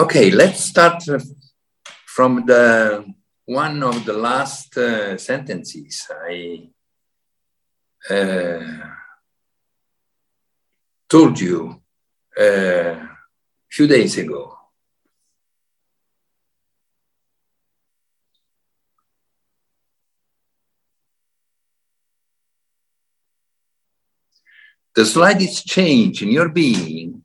Okay, let's start from the one of the last uh, sentences I uh, told you uh, a few days ago. The slightest change in your being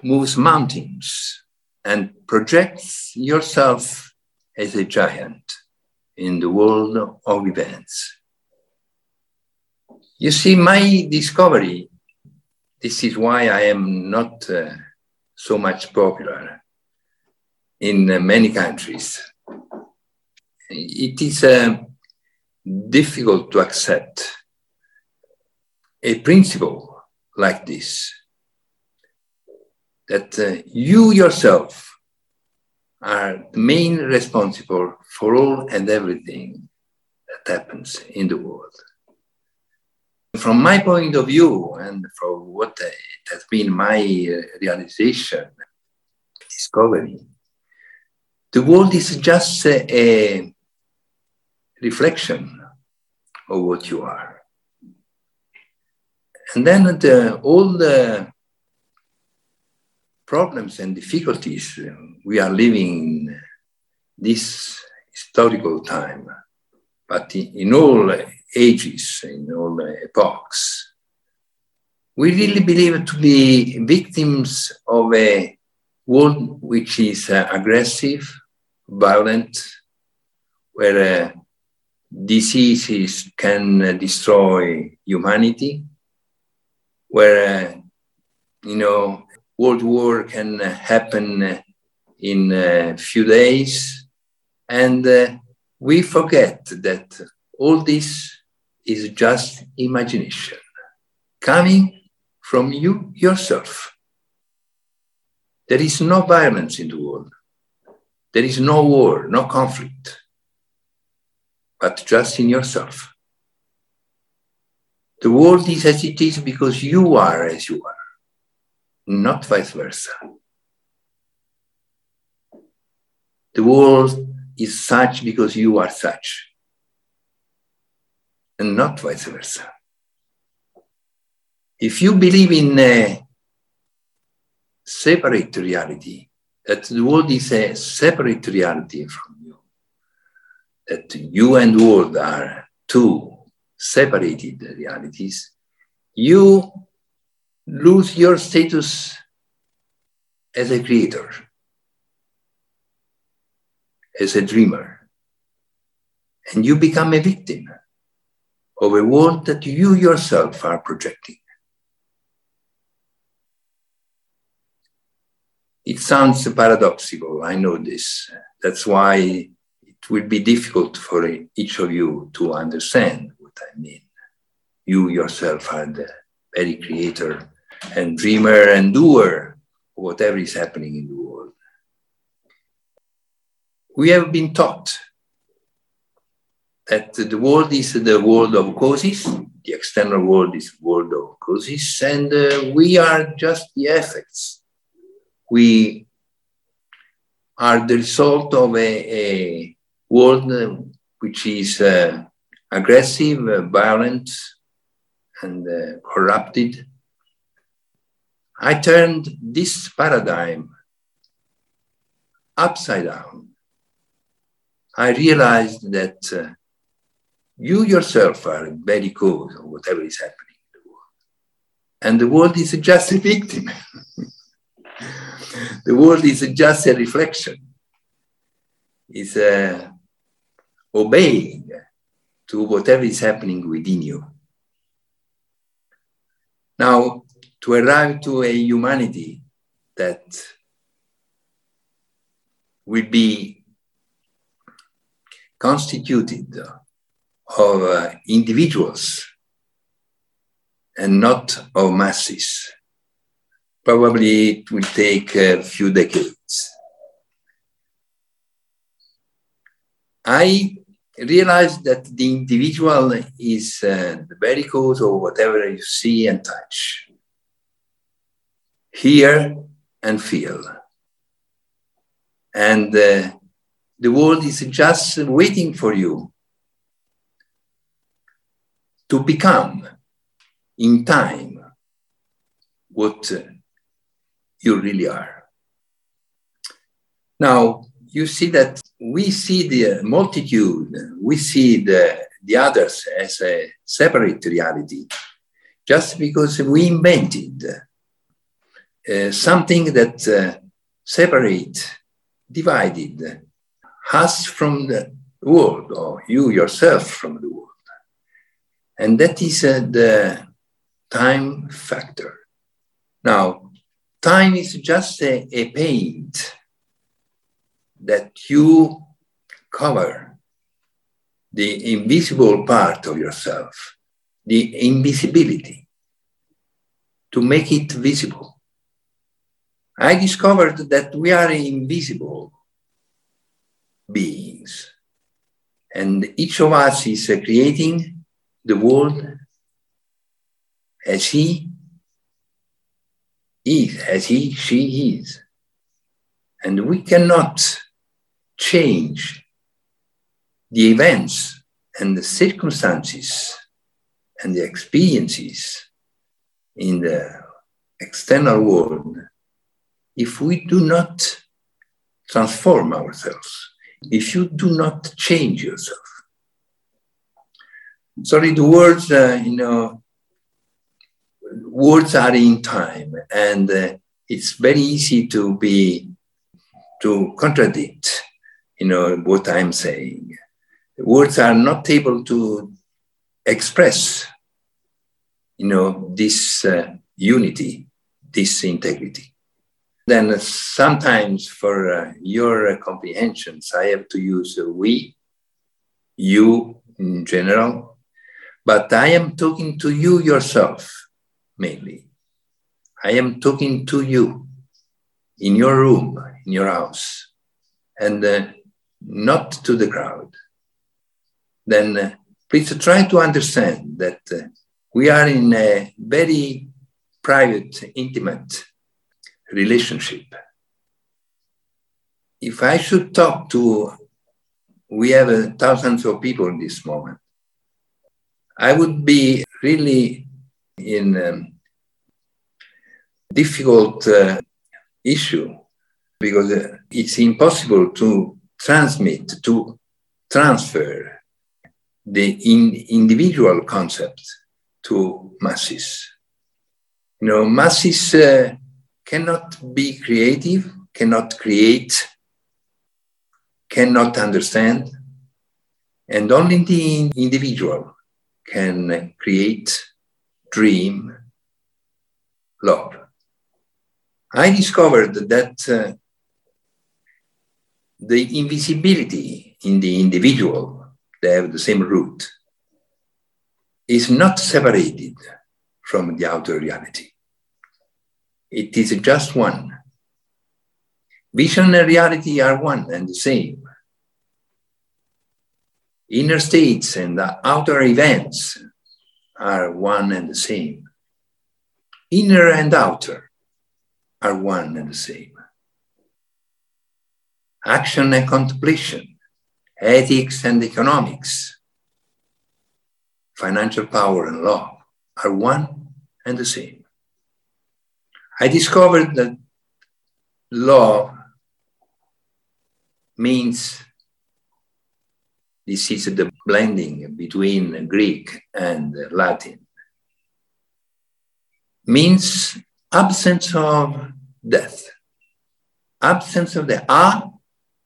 moves mountains and projects yourself as a giant in the world of events. You see, my discovery, this is why I am not uh, so much popular in uh, many countries. It is uh, difficult to accept a principle like this that uh, you yourself are the main responsible for all and everything that happens in the world. From my point of view, and from what uh, has been my uh, realization, discovery, the world is just a, a reflection of what you are. And then the, all the problems and difficulties we are living in this historical time, but in, all ages, in all epochs, we really believe to be victims of a world which is uh, aggressive, violent, where uh, diseases can uh, destroy humanity, where, uh, you know, world war can happen in a few days. And uh, we forget that all this is just imagination coming from you yourself. There is no violence in the world. There is no war, no conflict, but just in yourself. The world is as it is because you are as you are not vice versa. The world is such because you are such, and not vice versa. If you believe in a separate reality, that the world is a separate reality from you, that you and world are two separated realities, you lose your status as a creator, as a dreamer, and you become a victim of a world that you yourself are projecting. It sounds paradoxical, I know this. That's why it will be difficult for each of you to understand what I mean. You yourself are the very creator and dreamer and doer, whatever is happening in the world. We have been taught that the world is the world of causes, the external world is the world of causes, and uh, we are just the effects. We are the result of a, a world which is uh, aggressive, uh, violent, and uh, corrupted, I turned this paradigm upside down. I realized that uh, you yourself are very cause of whatever is happening in the world. And the world is just a victim. the world is just a reflection. It's uh, obeying to whatever is happening within you. Now, to arrive to a humanity that will be constituted of uh, individuals and not of masses. Probably it will take a few decades. I realized that the individual is uh, the very cause of whatever you see and touch hear and feel. And uh, the world is just waiting for you to become in time what you really are. Now, you see that we see the multitude, we see the, the others as a separate reality, just because we invented uh, something that uh, separate, divided us from the world, or you yourself from the world. And that is uh, the time factor. Now, time is just a, a paint that you cover the invisible part of yourself, the invisibility, to make it visible. I discovered that we are invisible beings, and each of us is uh, creating the world as he is, as he, she is. And we cannot change the events and the circumstances and the experiences in the external world if we do not transform ourselves, if you do not change yourself. Sorry, the words, uh, you know, words are in time and uh, it's very easy to be, to contradict you know, what I'm saying. Words are not able to express, you know, this uh, unity, this integrity. Then sometimes for uh, your comprehensions, I have to use we, you in general, but I am talking to you yourself mainly. I am talking to you in your room, in your house. And uh, not to the crowd, then uh, please try to understand that uh, we are in a very private, intimate relationship. If I should talk to, we have uh, thousands of people in this moment, I would be really in a um, difficult uh, issue because uh, it's impossible to transmit, to transfer the in individual concept to masses. You know, masses uh, cannot be creative, cannot create, cannot understand, and only the individual can create, dream, love. I discovered that uh, the invisibility in the individual, they have the same root, is not separated from the outer reality. It is just one. Vision and reality are one and the same. Inner states and outer events are one and the same. Inner and outer are one and the same action and contemplation, ethics and economics, financial power and law are one and the same. I discovered that love means this is the blending between Greek and Latin means absence of death absence of the a ah,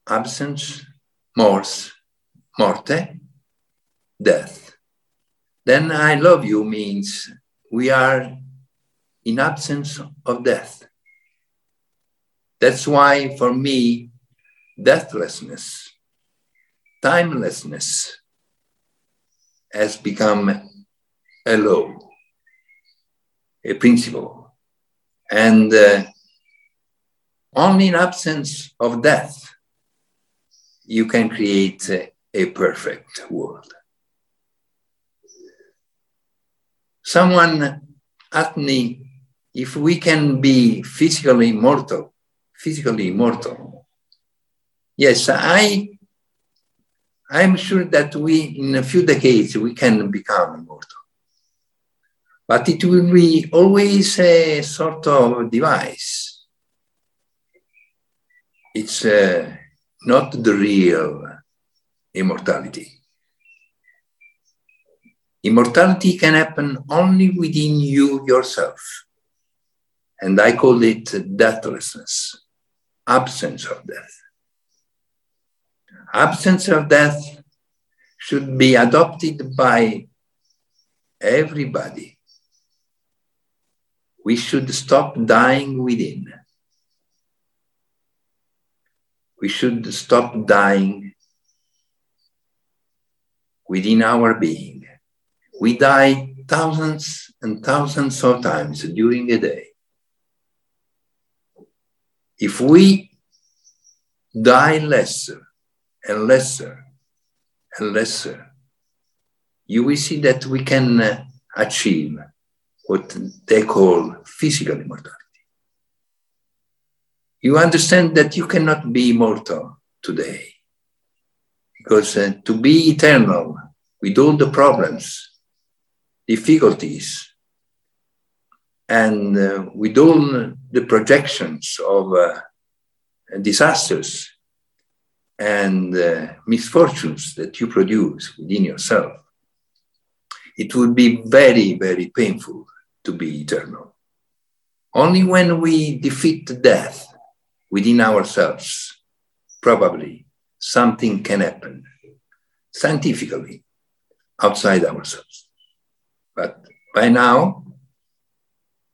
absence, mors, morte, death. Then I love you means we are in absence of death. That's why for me, deathlessness, timelessness has become a law, a principle. And uh, only in absence of death you can create a, perfect world. Someone asked me if we can be physically immortal, physically immortal. Yes, I I'm sure that we, in a few decades, we can become immortal. But it will be always a sort of device. It's uh, not the real immortality. Immortality can happen only within you yourself. And I call it deathlessness, absence of death absence of death should be adopted by everybody. We should stop dying within. We should stop dying within our being. We die thousands and thousands of times during a day. If we die lesser, and lesser and lesser, you will see that we can uh, achieve what they call physical immortality. You understand that you cannot be immortal today because uh, to be eternal with all the problems, difficulties, and uh, with all the projections of uh, disasters and uh, misfortunes that you produce within yourself, it would be very, very painful to be eternal. Only when we defeat death within ourselves, probably something can happen scientifically outside ourselves. But by now,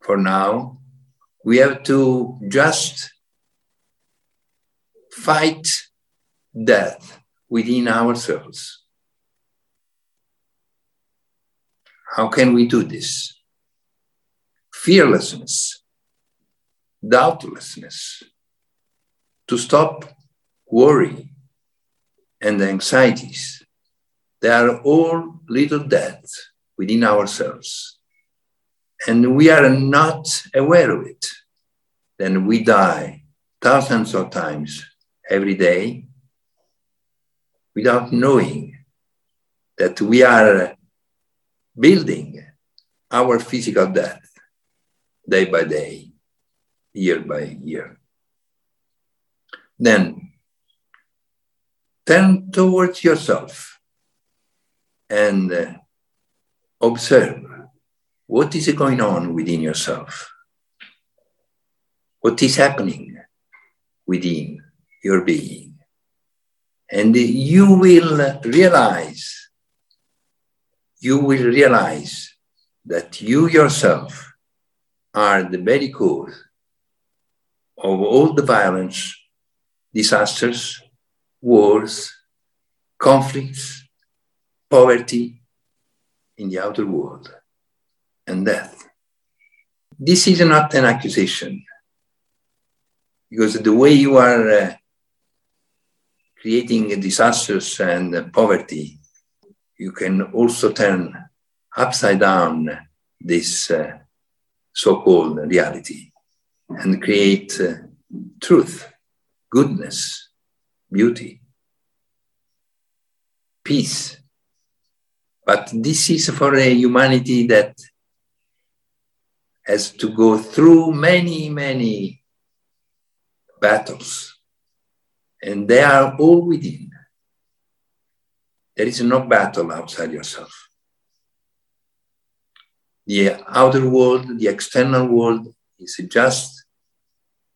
for now, we have to just fight death within ourselves. How can we do this? Fearlessness, doubtlessness, to stop worry and anxieties. They are all little deaths within ourselves. And we are not aware of it. Then we die thousands of times every day without knowing that we are building our physical death day by day, year by year. Then turn towards yourself and observe what is going on within yourself. What is happening within your being? And you will realize, you will realize that you yourself are the very cause of all the violence, disasters, wars, conflicts, poverty in the outer world, and death. This is not an accusation, because the way you are uh, creating disasters and poverty, you can also turn upside down this uh, so-called reality and create uh, truth, goodness, beauty, peace. But this is for a humanity that has to go through many, many battles and they are all within. There is no battle outside yourself. The outer world, the external world, is just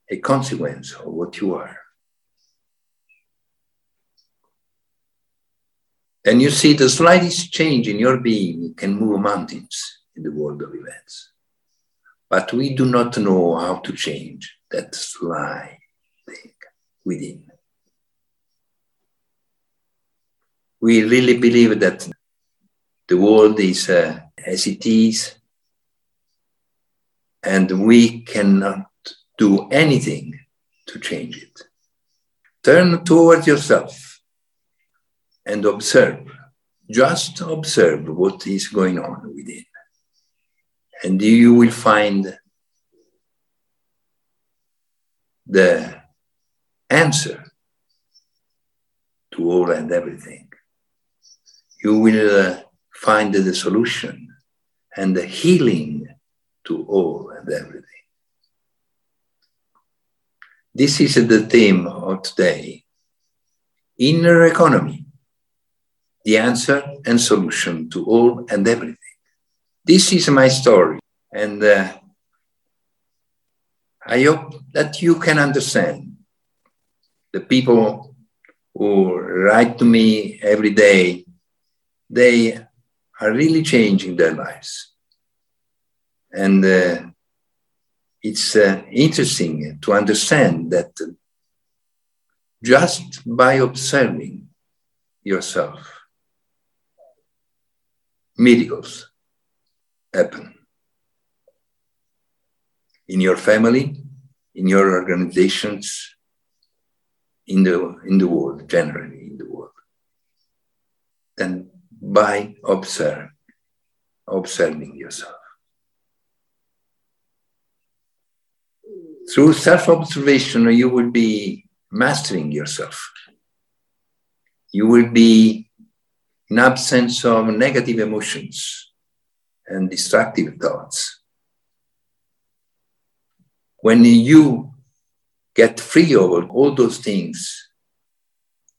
a consequence of what you are. And you see the slightest change in your being can move mountains in the world of events. But we do not know how to change that slight thing within. we really believe that the world is uh, as it is, and we cannot do anything to change it. Turn towards yourself and observe, just observe what is going on within. And you will find the answer to all and everything. You will uh, find the solution and the healing to all and everything. This is the theme of today. Inner economy, the answer and solution to all and everything. This is my story, and uh, I hope that you can understand the people who write to me every day, they are really changing their lives. And uh, it's uh, interesting to understand that just by observing yourself, miracles happen in your family, in your organizations, in the, in the world, generally in the world. Then by observe, observing yourself. Through self-observation, you will be mastering yourself. You will be in absence of negative emotions and destructive thoughts. When you get free of all those things,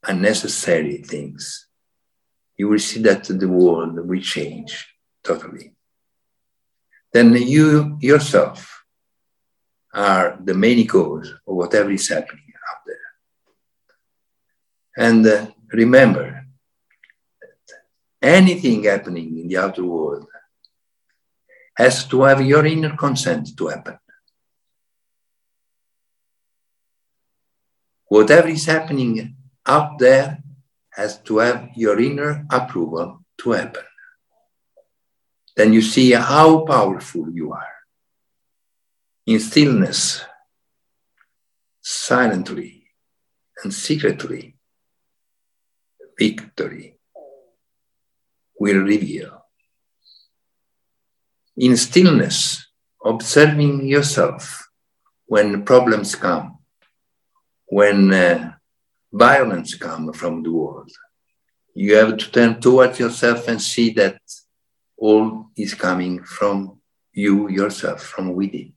unnecessary things, you will see that the world will change totally. Then you yourself are the main cause of whatever is happening out there. And uh, remember, anything happening in the outer world has to have your inner consent to happen. Whatever is happening out there has to have your inner approval to happen. Then you see how powerful you are. In stillness, silently and secretly, victory will reveal. In stillness, observing yourself when problems come, when uh, violence come from the world, you have to turn towards yourself and see that all is coming from you yourself, from within.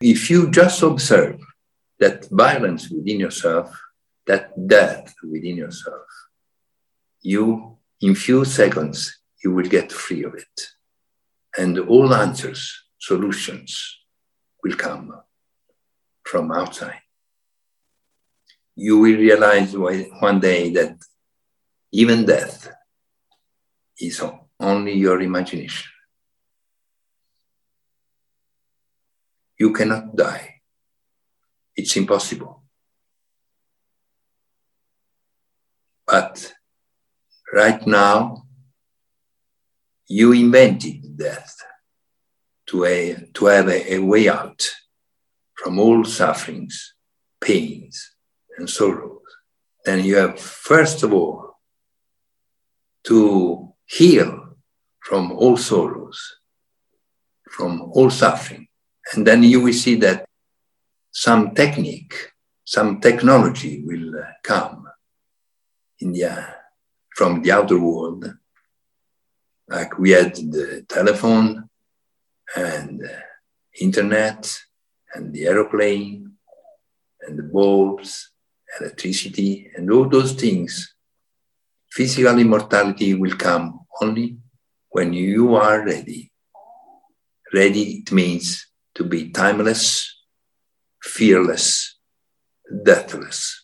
If you just observe that violence within yourself, that death within yourself, you, in few seconds, you will get free of it. And all answers, solutions will come from outside. You will realize one day that even death is only your imagination. You cannot die. It's impossible. But right now, you invented death to, a, to have a, a way out from all sufferings, pains, and sorrows. Then you have, first of all, to heal from all sorrows, from all suffering. And then you will see that some technique, some technology will uh, come in the, from the outer world. Like we had the telephone and internet and the aeroplane and the bulbs, electricity, and all those things, physical immortality will come only when you are ready. Ready, it means to be timeless, fearless, deathless.